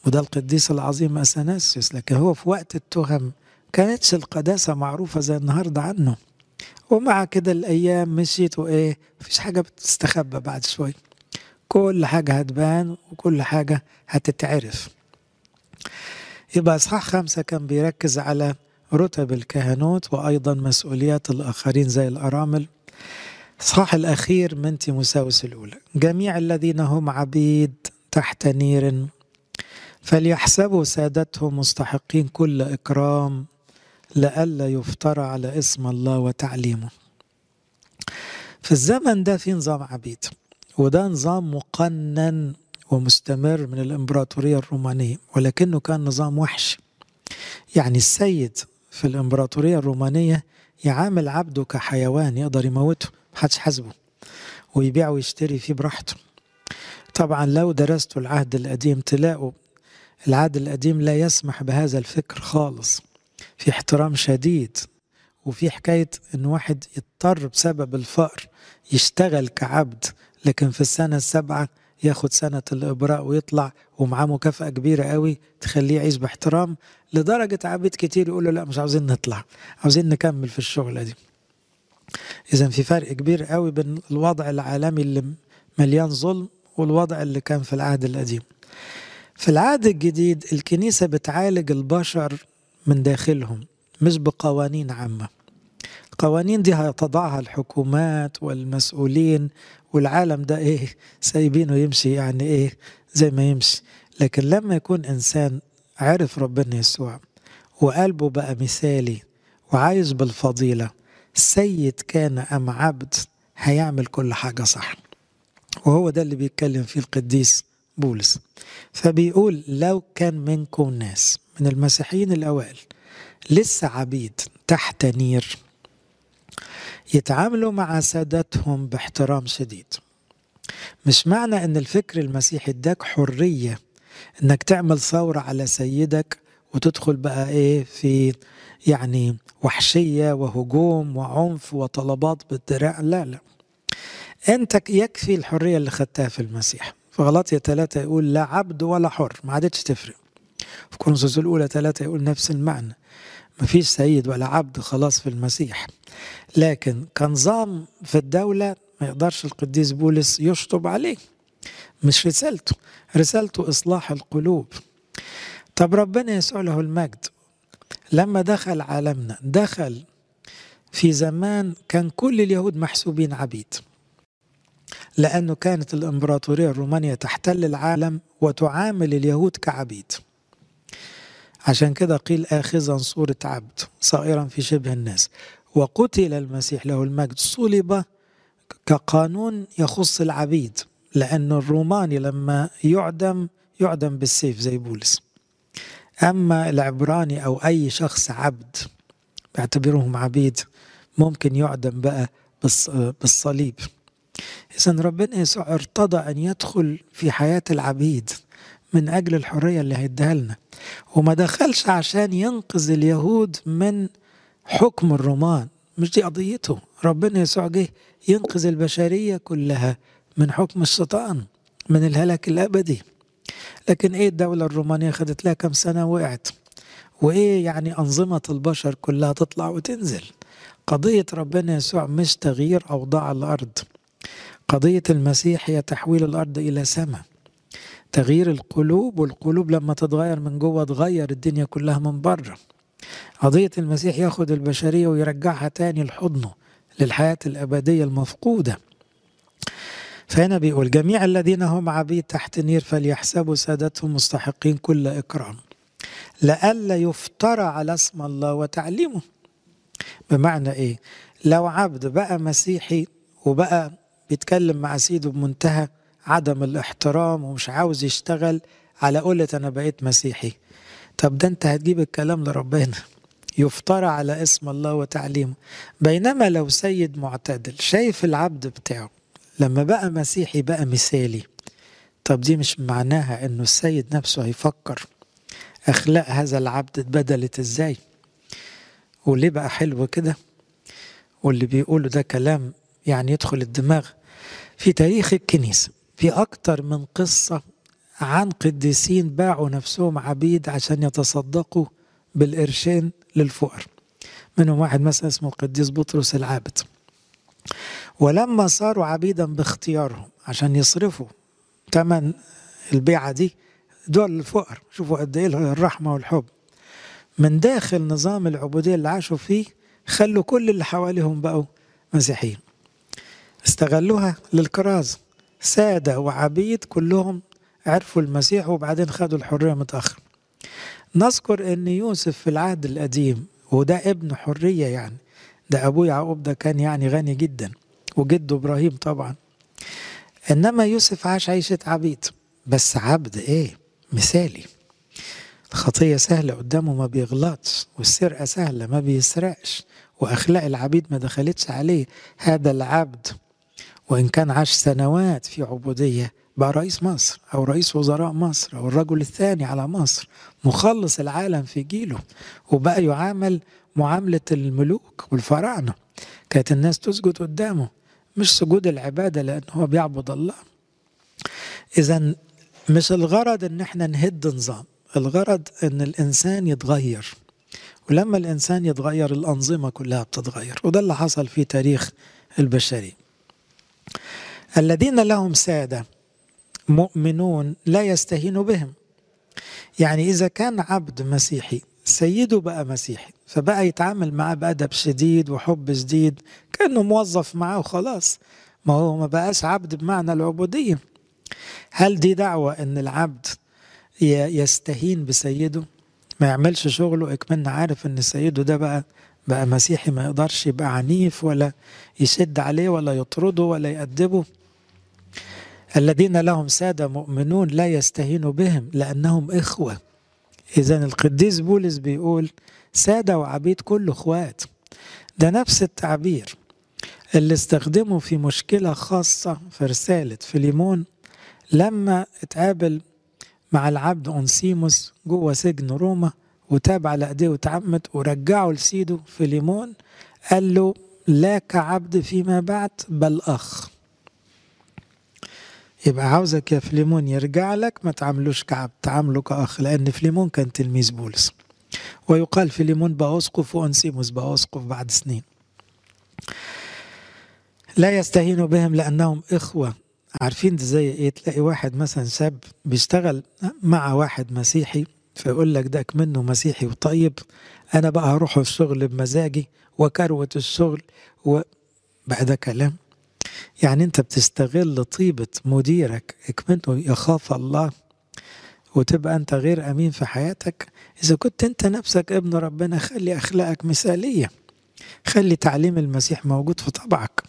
وده القديس العظيم اثناسيوس لكن هو في وقت التهم كانتش القداسة معروفة زي النهارده عنه. ومع كده الأيام مشيت وإيه مفيش حاجة بتستخبى بعد شوي كل حاجة هتبان وكل حاجة هتتعرف. يبقى إصحاح خمسة كان بيركز على رتب الكهنوت وأيضا مسؤوليات الآخرين زي الأرامل. الصح الأخير من تيموساوس الأولى. جميع الذين هم عبيد تحت نير فليحسبوا سادتهم مستحقين كل إكرام لئلا يفترى على اسم الله وتعليمه. في الزمن ده في نظام عبيد وده نظام مقنن ومستمر من الإمبراطورية الرومانية ولكنه كان نظام وحش. يعني السيد في الإمبراطورية الرومانية يعامل عبده كحيوان يقدر يموته محدش حاسبه ويبيع ويشتري فيه براحته. طبعا لو درستوا العهد القديم تلاقوا العهد القديم لا يسمح بهذا الفكر خالص. في احترام شديد وفي حكاية إن واحد يضطر بسبب الفقر يشتغل كعبد لكن في السنة السابعة ياخد سنة الإبراء ويطلع ومعاه مكافأة كبيرة قوي تخليه يعيش باحترام لدرجة عبيد كتير يقولوا لا مش عاوزين نطلع عاوزين نكمل في الشغلة دي. إذا في فرق كبير قوي بين الوضع العالمي اللي مليان ظلم والوضع اللي كان في العهد القديم. في العهد الجديد الكنيسة بتعالج البشر من داخلهم مش بقوانين عامة. القوانين دي هتضعها الحكومات والمسؤولين والعالم ده إيه سايبينه يمشي يعني إيه زي ما يمشي. لكن لما يكون إنسان عرف ربنا يسوع وقلبه بقى مثالي وعايز بالفضيلة سيد كان أم عبد هيعمل كل حاجة صح. وهو ده اللي بيتكلم فيه القديس بولس. فبيقول لو كان منكم ناس من المسيحيين الأوائل لسه عبيد تحت نير يتعاملوا مع سادتهم باحترام شديد. مش معنى إن الفكر المسيحي إداك حرية إنك تعمل ثورة على سيدك وتدخل بقى إيه في يعني وحشية وهجوم وعنف وطلبات بالدراع. لا لا. أنت يكفي الحرية اللي خدتها في المسيح. في غلطية ثلاثة يقول لا عبد ولا حر. ما عادتش تفرق. في كورنثوس الأولى ثلاثة يقول نفس المعنى. ما فيش سيد ولا عبد خلاص في المسيح. لكن كنظام في الدولة ما يقدرش القديس بولس يشطب عليه. مش رسالته رسالته إصلاح القلوب. طب ربنا يسوع له المجد. لما دخل عالمنا دخل في زمان كان كل اليهود محسوبين عبيد. لأنه كانت الإمبراطورية الرومانية تحتل العالم وتعامل اليهود كعبيد. عشان كده قيل آخذا صورة عبد صائرا في شبه الناس. وقتل المسيح له المجد. صلب كقانون يخص العبيد لأن الروماني لما يعدم يعدم بالسيف زي بولس. أما العبراني أو أي شخص عبد بيعتبرهم عبيد ممكن يعدم بقى بالصليب. إذا ربنا يسوع ارتضى أن يدخل في حياة العبيد. من أجل الحرية اللي هيديها لنا. وما دخلش عشان ينقذ اليهود من حكم الرومان. مش دي قضيته ربنا يسوع جه ينقذ البشرية كلها من حكم الشيطان من الهلاك الأبدي. لكن إيه الدولة الرومانية خدت لها كم سنة وقعت؟ وإيه يعني أنظمة البشر كلها تطلع وتنزل؟ قضية ربنا يسوع مش تغيير أوضاع الأرض. قضية المسيح هي تحويل الأرض إلى سماء. تغيير القلوب والقلوب لما تتغير من جوه تغير الدنيا كلها من بره. قضية المسيح ياخد البشرية ويرجعها تاني لحضنه للحياة الأبدية المفقودة. فهنا بيقول جميع الذين هم عبيد تحت نير فليحسبوا سادتهم مستحقين كل إكرام. لئلا يفترى على اسم الله وتعليمه. بمعنى إيه؟ لو عبد بقى مسيحي وبقى بيتكلم مع سيده بمنتهى عدم الاحترام ومش عاوز يشتغل على قولة أنا بقيت مسيحي. طب ده أنت هتجيب الكلام لربنا. يفترى على اسم الله وتعليمه. بينما لو سيد معتدل شايف العبد بتاعه لما بقى مسيحي بقى مثالي طب دي مش معناها إنه السيد نفسه هيفكر أخلاق هذا العبد اتبدلت إزاي؟ وليه بقى حلو كده؟ واللي بيقوله ده كلام يعني يدخل الدماغ. في تاريخ الكنيسة في أكتر من قصة عن قديسين باعوا نفسهم عبيد عشان يتصدقوا بالقرشين للفقر منهم واحد مثلا اسمه القديس بطرس العابد. ولما صاروا عبيدا باختيارهم عشان يصرفوا ثمن البيعة دي دول الفقر شوفوا قد إيه الرحمة والحب. من داخل نظام العبودية اللي عاشوا فيه خلوا كل اللي حواليهم بقوا مسيحيين. استغلوها للكرازة. سادة وعبيد كلهم عرفوا المسيح وبعدين خدوا الحرية متأخر. نذكر أن يوسف في العهد القديم وده ابن حرية يعني ده أبوه يعقوب ده كان يعني غني جدا وجده إبراهيم طبعا. إنما يوسف عاش عيشة عبيد بس عبد إيه؟ مثالي. الخطية سهلة قدامه ما بيغلطش والسرقة سهلة ما بيسرقش وأخلاق العبيد ما دخلتش عليه. هذا العبد وإن كان عاش سنوات في عبودية بقى رئيس مصر أو رئيس وزراء مصر أو الرجل الثاني على مصر مخلص العالم في جيله وبقى يعامل معاملة الملوك والفراعنة. كانت الناس تسجد قدامه مش سجود العبادة لأن هو بيعبد الله. إذا مش الغرض إن إحنا نهد نظام الغرض إن الإنسان يتغير. ولما الإنسان يتغير الأنظمة كلها بتتغير وده اللي حصل في تاريخ البشرية. الذين لهم سادة مؤمنون لا يستهين بهم. يعني إذا كان عبد مسيحي سيده بقى مسيحي فبقى يتعامل معاه بأدب شديد وحب شديد كأنه موظف معاه وخلاص. ما هو ما بقاش عبد بمعنى العبودية. هل دي دعوة إن العبد يستهين بسيده؟ ما يعملش شغله؟ إكمن عارف إن سيده ده بقى بقى مسيحي ما يقدرش يبقى عنيف ولا يشد عليه ولا يطرده ولا يأدبه. الذين لهم سادة مؤمنون لا يستهينوا بهم لأنهم إخوة. إذا القديس بولس بيقول سادة وعبيد كل إخوات. ده نفس التعبير اللي استخدمه في مشكلة خاصة في رسالة فيليمون لما اتقابل مع العبد أنسيموس جوه سجن روما. وتاب على إيديه وتعمد ورجعه لسيده فيليمون قال له لا كعبد فيما بعد بل أخ. يبقى عاوزك يا فيليمون يرجع لك ما تعاملوش كعبد تعامله كأخ لأن فيليمون كان تلميذ بولس. ويقال اسقف وأنسيموس بقى اسقف بعد سنين. لا يستهينوا بهم لأنهم إخوة. عارفين زي إيه؟ تلاقي واحد مثلا شاب بيشتغل مع واحد مسيحي فيقول لك ده منه مسيحي وطيب أنا بقى هروح الشغل بمزاجي وكروة الشغل و بقى ده كلام. يعني أنت بتستغل طيبة مديرك اكمنه يخاف الله وتبقى أنت غير أمين في حياتك. إذا كنت أنت نفسك ابن ربنا خلي أخلاقك مثالية خلي تعليم المسيح موجود في طبعك.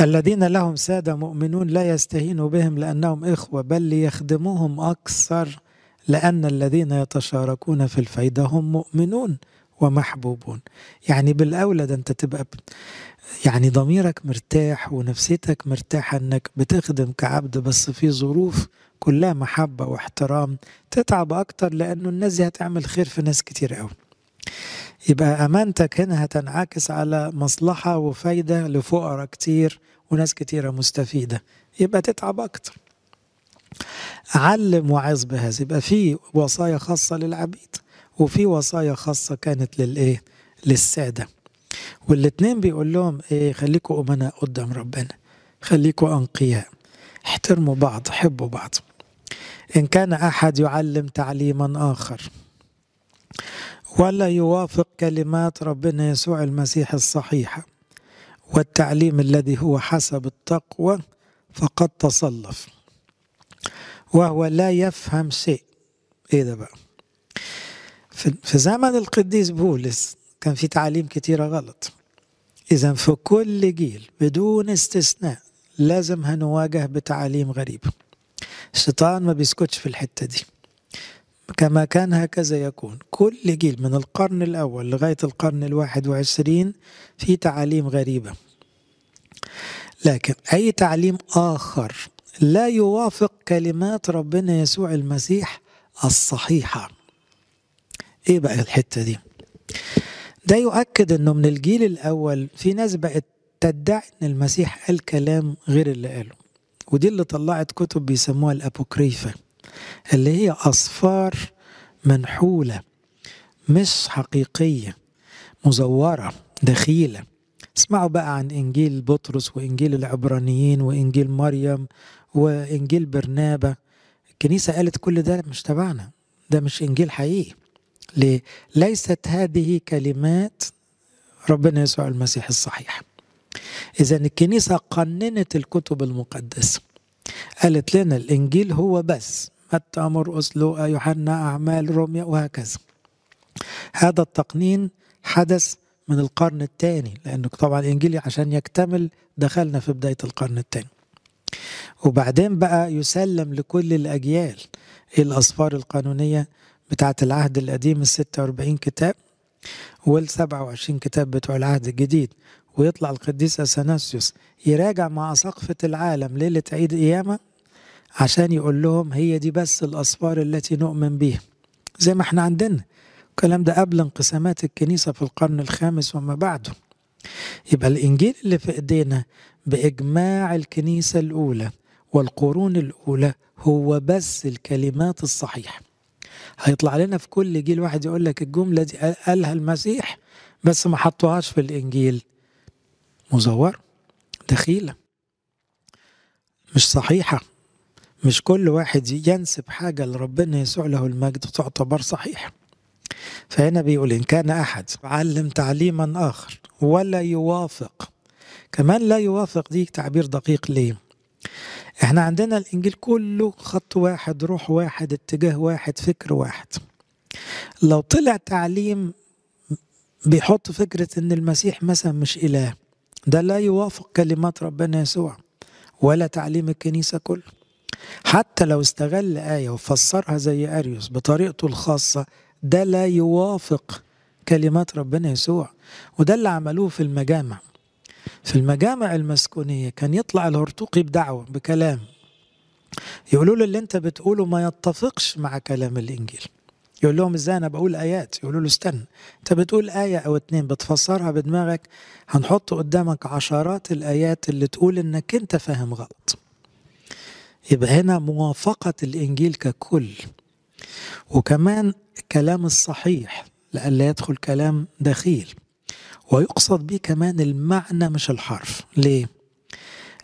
الذين لهم سادة مؤمنون لا يستهينوا بهم لأنهم إخوة بل ليخدموهم أكثر لأن الذين يتشاركون في الفايدة هم مؤمنون ومحبوبون. يعني بالأولى ده أنت تبقى يعني ضميرك مرتاح ونفسيتك مرتاحة أنك بتخدم كعبد بس في ظروف كلها محبة واحترام تتعب أكتر لأنه الناس دي هتعمل خير في ناس كتير قوي يبقى أمانتك هنا هتنعكس على مصلحة وفايدة لفقراء كتير وناس كتيرة مستفيدة. يبقى تتعب أكتر. علم وعظ بهذا. يبقى في وصايا خاصة للعبيد وفي وصايا خاصة كانت للإيه؟ للسادة. والاتنين بيقول لهم إيه خليكوا أمناء قدام ربنا خليكوا أنقياء احترموا بعض حبوا بعض. إن كان أحد يعلم تعليما آخر ولا يوافق كلمات ربنا يسوع المسيح الصحيحة والتعليم الذي هو حسب التقوى فقد تصلف. وهو لا يفهم شيء. إيه ده بقى؟ في زمن القديس بولس كان في تعاليم كتيرة غلط. إذا في كل جيل بدون استثناء لازم هنواجه بتعاليم غريبة الشيطان ما بيسكتش في الحتة دي. كما كان هكذا يكون. كل جيل من القرن الأول لغاية القرن الواحد وعشرين في تعاليم غريبة. لكن أي تعليم آخر لا يوافق كلمات ربنا يسوع المسيح الصحيحة. إيه بقى الحتة دي؟ ده يؤكد إنه من الجيل الأول في ناس بقت تدعي إن المسيح قال كلام غير اللي قاله. ودي اللي طلعت كتب بيسموها الأبوكريفة اللي هي أصفار منحولة مش حقيقية مزورة دخيلة. اسمعوا بقى عن إنجيل بطرس وإنجيل العبرانيين وإنجيل مريم وإنجيل برنابا. الكنيسة قالت كل ده مش تبعنا ده مش إنجيل حقيقي. ليه؟ ليست هذه كلمات ربنا يسوع المسيح الصحيح. إذا الكنيسة قننت الكتب المقدسة. قالت لنا الإنجيل هو بس. متى مرقس لوقا يوحنا أعمال روميا وهكذا. هذا التقنين حدث من القرن الثاني لأنه طبعا الإنجيل عشان يكتمل دخلنا في بداية القرن الثاني. وبعدين بقى يسلم لكل الأجيال. الأسفار القانونية بتاعة العهد القديم؟ ال 46 كتاب وال 27 كتاب بتوع العهد الجديد. ويطلع القديس أثناسيوس يراجع مع سقفة العالم ليلة عيد قيامة عشان يقول لهم هي دي بس الأسفار التي نؤمن بيها. زي ما إحنا عندنا. الكلام ده قبل انقسامات الكنيسة في القرن الخامس وما بعده. يبقى الإنجيل اللي في إيدينا بإجماع الكنيسة الأولى والقرون الأولى هو بس الكلمات الصحيحة. هيطلع لنا في كل جيل واحد يقول لك الجملة دي قالها المسيح بس ما حطوهاش في الإنجيل. مزور؟ دخيلة. مش صحيحة. مش كل واحد ينسب حاجة لربنا يسوع له المجد تعتبر صحيحة فهنا بيقول إن كان أحد يعلم تعليما آخر ولا يوافق كمان لا يوافق دي تعبير دقيق ليه إحنا عندنا الإنجيل كله خط واحد روح واحد اتجاه واحد فكر واحد. لو طلع تعليم بيحط فكرة إن المسيح مثلا مش إله ده لا يوافق كلمات ربنا يسوع ولا تعليم الكنيسة كله. حتى لو استغل آية وفسرها زي أريوس بطريقته الخاصة ده لا يوافق كلمات ربنا يسوع وده اللي عملوه في المجامع. في المجامع المسكونية كان يطلع الهرطوقي بدعوة بكلام. يقولوا له اللي انت بتقوله ما يتفقش مع كلام الإنجيل. يقول لهم إزاي أنا بقول آيات؟ يقولوا له استنى. انت بتقول آية أو اتنين بتفسرها بدماغك هنحط قدامك عشرات الآيات اللي تقول إنك انت فاهم غلط. يبقى هنا موافقة الإنجيل ككل. وكمان الكلام الصحيح لألا يدخل كلام دخيل. ويقصد به كمان المعنى مش الحرف. ليه؟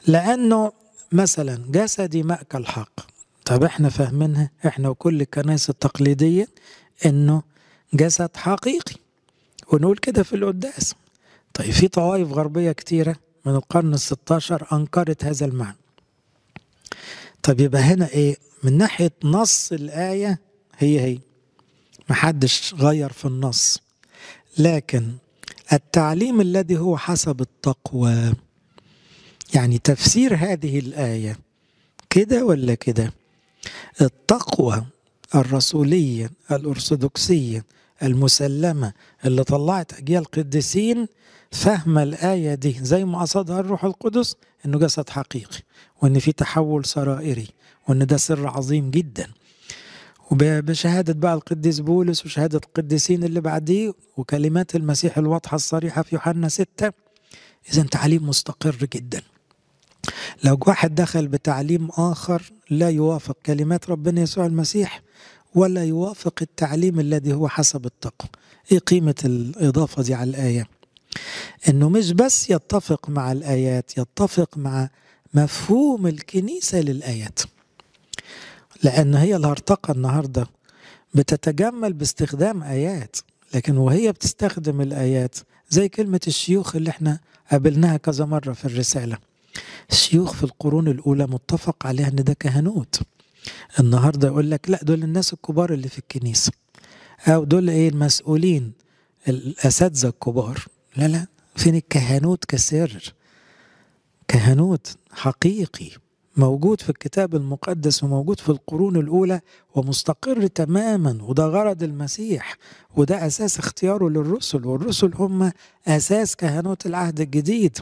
لأنه مثلا جسدي مأكل حق طب إحنا فاهمينها إحنا وكل الكنائس التقليدية إنه جسد حقيقي. ونقول كده في القداس. طيب في طوائف غربية كتيرة من القرن الستاشر أنكرت هذا المعنى. طب يبقى هنا إيه؟ من ناحية نص الآية هي هي. محدش غير في النص. لكن التعليم الذي هو حسب التقوى. يعني تفسير هذه الآية كده ولا كده؟ التقوى الرسولية الأرثوذكسية المسلمة اللي طلعت أجيال قديسين فهم الآية دي زي ما قصدها الروح القدس إنه جسد حقيقي وإن في تحول سرائري وإن ده سر عظيم جدا. وبشهادة بقى القديس بولس وشهادة القديسين اللي بعديه وكلمات المسيح الواضحة الصريحة في يوحنا ستة. إذا تعليم مستقر جدا. لو واحد دخل بتعليم آخر لا يوافق كلمات ربنا يسوع المسيح ولا يوافق التعليم الذي هو حسب التقوى إيه قيمة الإضافة دي على الآية؟ إنه مش بس يتفق مع الآيات يتفق مع مفهوم الكنيسة للآيات. لأن هي الهرطقة النهاردة. بتتجمل باستخدام آيات لكن وهي بتستخدم الآيات زي كلمة الشيوخ اللي إحنا قابلناها كذا مرة في الرسالة. الشيوخ في القرون الأولى متفق عليها إن ده كهنوت. النهاردة يقول لك لا دول الناس الكبار اللي في الكنيسة. أو دول إيه المسؤولين الأساتذة الكبار. لا لا فين الكهنوت كسر؟ كهنوت حقيقي. موجود في الكتاب المقدس وموجود في القرون الأولى ومستقر تماما وده غرض المسيح وده أساس اختياره للرسل والرسل هم أساس كهنوت العهد الجديد.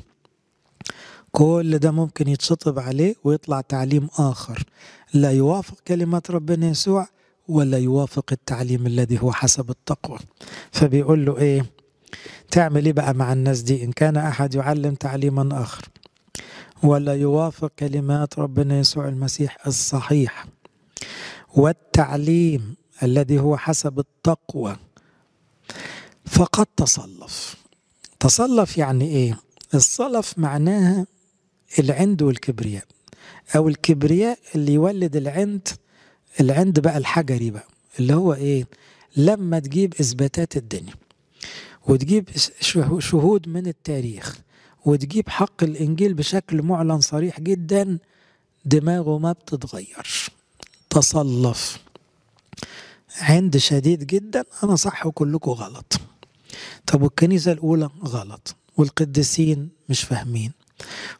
كل ده ممكن يتشطب عليه ويطلع تعليم آخر. لا يوافق كلمة ربنا يسوع ولا يوافق التعليم الذي هو حسب التقوى. فبيقول له إيه؟ تعمل إيه بقى مع الناس دي؟ إن كان أحد يعلم تعليما آخر. ولا يوافق كلمات ربنا يسوع المسيح الصحيح. والتعليم الذي هو حسب التقوى. فقد تصلف. تصلف يعني إيه؟ الصلف معناها العند والكبرياء. أو الكبرياء اللي يولد العند العند بقى الحجري بقى. اللي هو إيه؟ لما تجيب إثباتات الدنيا. وتجيب شهود من التاريخ. وتجيب حق الإنجيل بشكل معلن صريح جدا دماغه ما بتتغيرش تصلف. عند شديد جدا أنا صح وكلكم غلط. طب والكنيسة الأولى؟ غلط. والقديسين؟ مش فاهمين.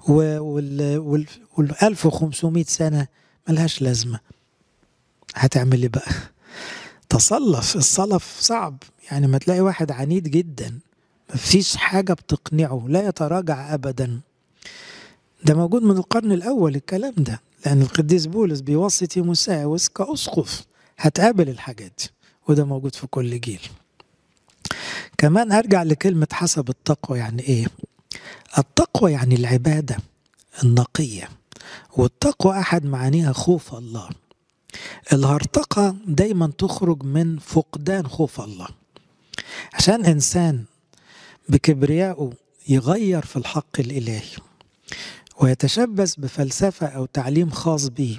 وال وال 1500 سنة ملهاش لازمة. هتعمل إيه بقى؟ تصلف. الصلف صعب. يعني ما تلاقي واحد عنيد جدا. مفيش حاجة بتقنعه لا يتراجع أبدا. ده موجود من القرن الأول الكلام ده لأن القديس بولس بيوصي تيموساوس كأسقف هتقابل الحاجات دي وده موجود في كل جيل. كمان أرجع لكلمة حسب التقوى يعني إيه؟ التقوى يعني العبادة النقية والتقوى أحد معانيها خوف الله. الهرطقة دايما تخرج من فقدان خوف الله. عشان إنسان بكبريائه يغير في الحق الإلهي ويتشبث بفلسفة أو تعليم خاص به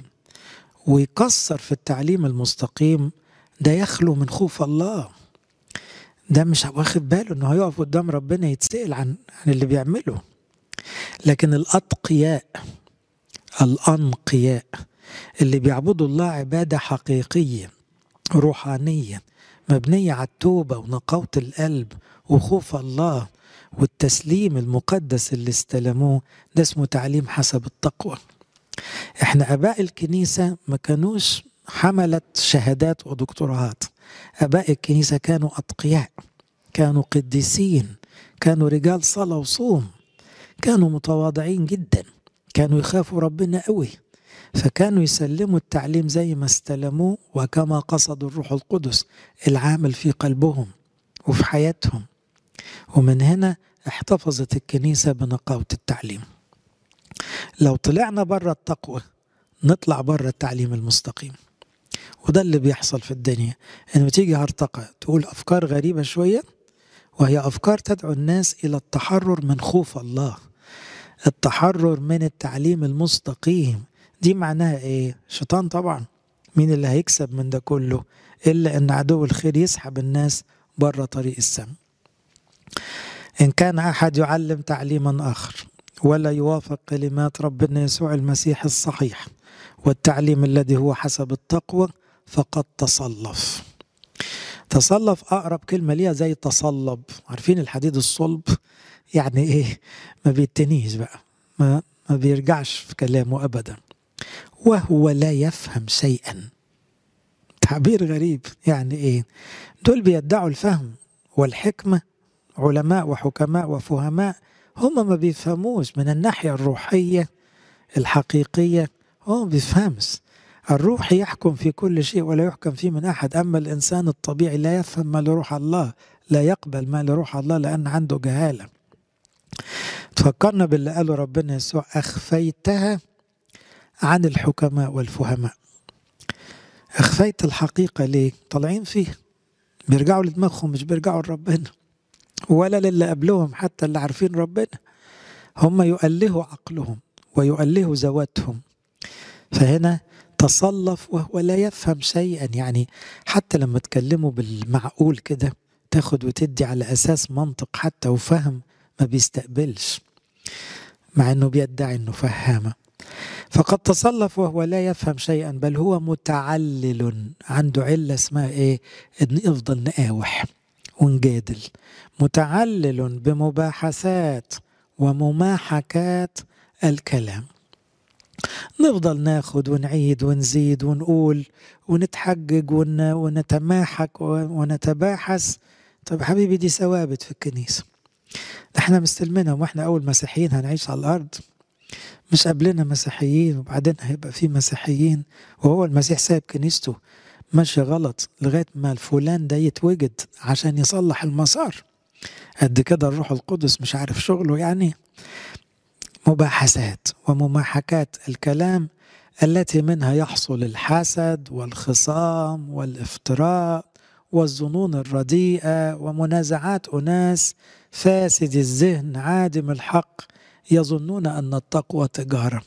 ويكسر في التعليم المستقيم ده يخلو من خوف الله. ده مش واخد باله إنه هيقف قدام ربنا يتسأل عن عن اللي بيعمله. لكن الأتقياء الأنقياء اللي بيعبدوا الله عبادة حقيقية روحانية مبنية على التوبة ونقاوة القلب وخوف الله والتسليم المقدس اللي استلموه ده اسمه تعليم حسب التقوى. إحنا آباء الكنيسة ما كانوش حملة شهادات ودكتوراهات آباء الكنيسة كانوا أتقياء كانوا قديسين كانوا رجال صلاة وصوم كانوا متواضعين جدا كانوا يخافوا ربنا قوي. فكانوا يسلموا التعليم زي ما استلموه وكما قصد الروح القدس العامل في قلبهم وفي حياتهم. ومن هنا احتفظت الكنيسة بنقاوة التعليم. لو طلعنا بره التقوى نطلع بره التعليم المستقيم. وده اللي بيحصل في الدنيا. إنه تيجي هرطقة تقول أفكار غريبة شوية وهي أفكار تدعو الناس إلى التحرر من خوف الله. التحرر من التعليم المستقيم. دي معناها إيه؟ شيطان طبعا. مين اللي هيكسب من ده كله؟ إلا إن عدو الخير يسحب الناس بره طريق السم. إن كان أحد يعلم تعليما آخر ولا يوافق كلمات ربنا يسوع المسيح الصحيح والتعليم الذي هو حسب التقوى فقد تصلف. تصلف أقرب كلمة ليها زي تصلب. عارفين الحديد الصلب؟ يعني إيه؟ ما بيتنيش بقى. ما ما بيرجعش في كلامه ابدا. وهو لا يفهم شيئا. تعبير غريب. يعني إيه؟ دول بيدعوا الفهم والحكمة علماء وحكماء وفهماء هم ما بيفهموش من الناحية الروحية الحقيقية هو ما بيفهمش. الروح يحكم في كل شيء ولا يحكم فيه من أحد. أما الإنسان الطبيعي لا يفهم ما لروح الله لا يقبل ما لروح الله لأن عنده جهالة. تفكرنا باللي قاله ربنا يسوع أخفيتها عن الحكماء والفهماء. أخفيت الحقيقة ليه؟ طالعين فيه. بيرجعوا لدماغهم مش بيرجعوا لربنا. ولا للي قبلهم حتى اللي عارفين ربنا. هم يؤلهوا عقلهم ويؤلهوا ذواتهم. فهنا تصلف وهو لا يفهم شيئا. يعني حتى لما تكلموا بالمعقول كده تاخد وتدي على أساس منطق حتى وفهم ما بيستقبلش مع إنه بيدعي إنه فهامة. فقد تصلف وهو لا يفهم شيئا بل هو متعلل عنده علة اسمها إيه؟ إن يفضل نقاوح. ونجادل متعلل بمباحثات ومماحكات الكلام. نفضل ناخد ونعيد ونزيد ونقول ونتحجج ون... ونتماحك ونتباحث. طب حبيبي دي ثوابت في الكنيسة. إحنا مستلمينهم وإحنا أول مسيحيين هنعيش على الأرض. مش قبلنا مسيحيين وبعدين هيبقى في مسيحيين وهو المسيح سايب كنيسته. ماشي غلط لغاية ما الفلان ده يتوجد عشان يصلح المسار. قد كده الروح القدس مش عارف شغله يعني مباحثات ومماحكات الكلام التي منها يحصل الحسد والخصام والافتراء والظنون الرديئة ومنازعات أناس فاسد الذهن عادم الحق يظنون أن التقوى تجارة.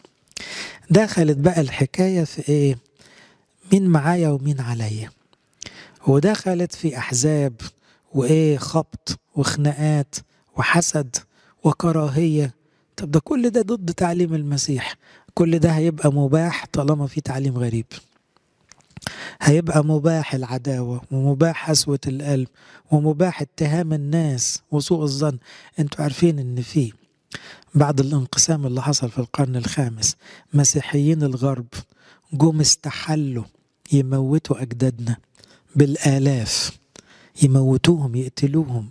دخلت بقى الحكاية في إيه؟ مين معايا ومين عليا. ودخلت في أحزاب وإيه خبط وخناقات وحسد وكراهية. طب ده كل ده ضد تعليم المسيح. كل ده هيبقى مباح طالما في تعليم غريب. هيبقى مباح العداوة ومباح قسوة القلب ومباح اتهام الناس وسوء الظن. أنتوا عارفين إن في بعد الانقسام اللي حصل في القرن الخامس مسيحيين الغرب جم استحلوا يموتوا أجدادنا بالآلاف. يموتوهم يقتلوهم.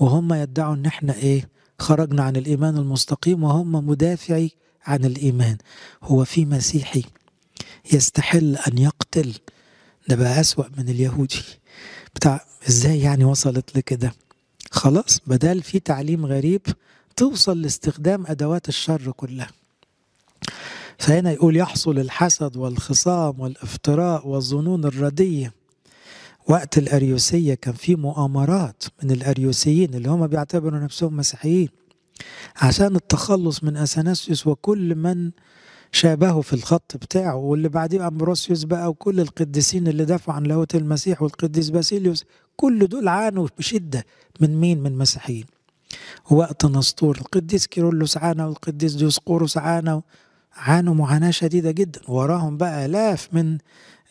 وهم يدعوا إن إحنا إيه خرجنا عن الإيمان المستقيم وهم مدافعي عن الإيمان. هو في مسيحي يستحل أن يقتل. ده بقى أسوأ من اليهودي. بتاع إزاي يعني وصلت لكده؟ خلاص بدل في تعليم غريب توصل لاستخدام أدوات الشر كلها. فهنا يقول يحصل الحسد والخصام والافتراء والظنون الردية. وقت الأريوسية كان في مؤامرات من الأريوسيين اللي هم بيعتبروا نفسهم مسيحيين عشان التخلص من أثناسيوس وكل من شابهه في الخط بتاعه واللي بعديه أمبروسيوس بقى وكل القديسين اللي دافعوا عن لاهوت المسيح والقديس باسيليوس كل دول عانوا بشدة من مين؟ من مسيحيين. وقت نسطور القديس كيرلس عانى والقديس ديوسقوروس عانى عانوا معاناة شديدة جدا. وراهم بقى آلاف من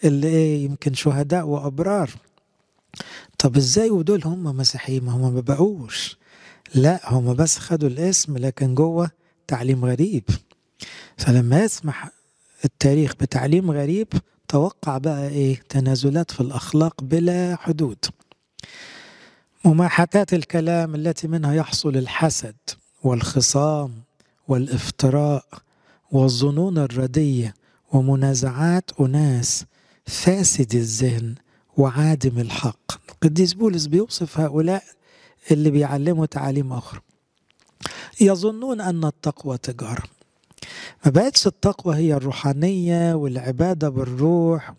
اللي إيه يمكن شهداء وأبرار. طب إزاي ودول هم مسيحيين؟ ما هم ما بقوش. لا هم بس خدوا الاسم لكن جوه تعليم غريب. فلما يسمح التاريخ بتعليم غريب توقع بقى إيه تنازلات في الأخلاق بلا حدود. مماحكات الكلام التي منها يحصل الحسد والخصام والإفتراء والظنون الرديه ومنازعات أناس فاسد الذهن وعادم الحق. القديس بولس بيوصف هؤلاء اللي بيعلموا تعاليم أخرى يظنون أن التقوى تجاره ما بقتش التقوى هي الروحانية والعبادة بالروح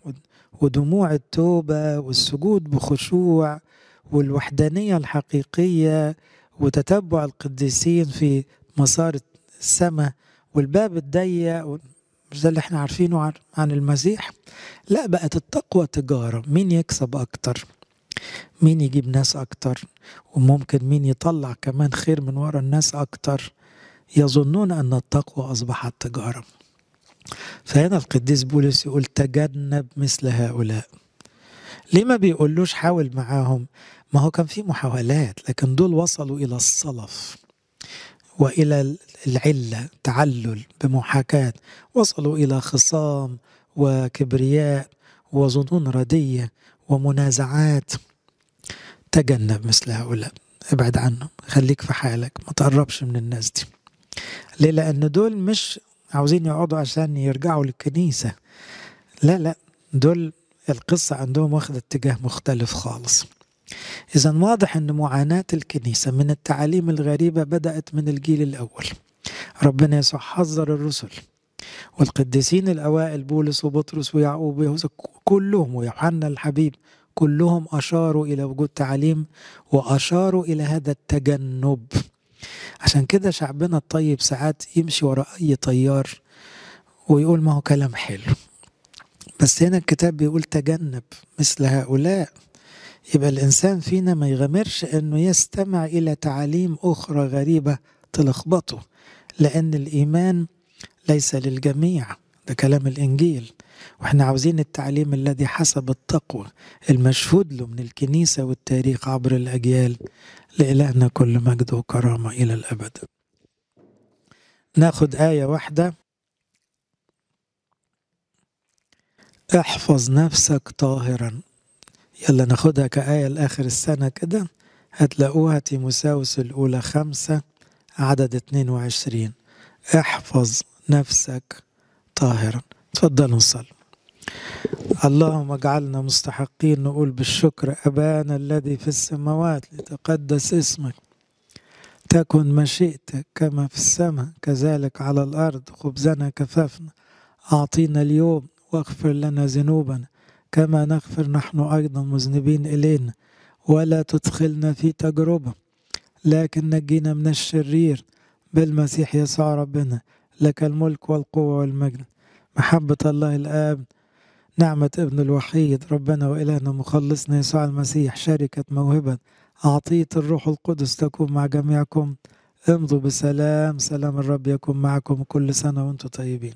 ودموع التوبة والسجود بخشوع والوحدانية الحقيقية وتتبع القديسين في مسار السماء والباب الضيق مش ده اللي إحنا عارفينه عن المسيح؟ لا بقت التقوى تجارة. مين يكسب أكتر؟ مين يجيب ناس أكتر؟ وممكن مين يطلع كمان خير من ورا الناس أكتر؟ يظنون أن التقوى أصبحت تجارة. فهنا القديس بولس يقول تجنب مثل هؤلاء. ليه ما بيقولوش حاول معاهم؟ ما هو كان في محاولات لكن دول وصلوا إلى الصلف. وإلى العلة تعلل بمحاكاة وصلوا إلى خصام وكبرياء وظنون ردية ومنازعات. تجنب مثل هؤلاء ابعد عنهم خليك في حالك ما تقربش من الناس دي. ليه؟ لأن دول مش عاوزين يقعدوا عشان يرجعوا للكنيسة. لا لا دول القصة عندهم واخدة اتجاه مختلف خالص. إذا واضح أن معاناة الكنيسة من التعاليم الغريبة بدأت من الجيل الأول. ربنا يسوع حذر الرسل. والقديسين الأوائل بولس وبطرس ويعقوب كلهم ويوحنا الحبيب كلهم أشاروا إلى وجود تعاليم وأشاروا إلى هذا التجنب. عشان كده شعبنا الطيب ساعات يمشي وراء أي طيار ويقول ما هو كلام حلو. بس هنا الكتاب بيقول تجنب مثل هؤلاء. يبقى الإنسان فينا ما يغامرش أنه يستمع إلى تعاليم أخرى غريبة تلخبطه لأن الإيمان ليس للجميع. ده كلام الإنجيل. وإحنا عاوزين التعليم الذي حسب التقوى المشهود له من الكنيسة والتاريخ عبر الأجيال لإلهنا كل مجد وكرامة إلى الأبد. ناخد آية واحدة. احفظ نفسك طاهرا. يلا ناخدها كآية لآخر السنة كده. هتلاقوها تيموساوس الأولى خمسة عدد 22 احفظ نفسك طاهرا. تفضلوا نصلي اللهم اجعلنا مستحقين نقول بالشكر أبانا الذي في السماوات لتقدس اسمك. تكن مشيئتك كما في السماء كذلك على الأرض خبزنا كفافنا. أعطينا اليوم واغفر لنا ذنوبنا. كما نغفر نحن أيضا مذنبين إلينا ولا تدخلنا في تجربة لكن نجينا من الشرير بالمسيح يسوع ربنا. لك الملك والقوة والمجد. محبة الله الآب نعمة ابن الوحيد ربنا وإلهنا مخلصنا يسوع المسيح شركة موهبة عطية الروح القدس تكون مع جميعكم. امضوا بسلام سلام الرب يكون معكم كل سنة وأنتم طيبين.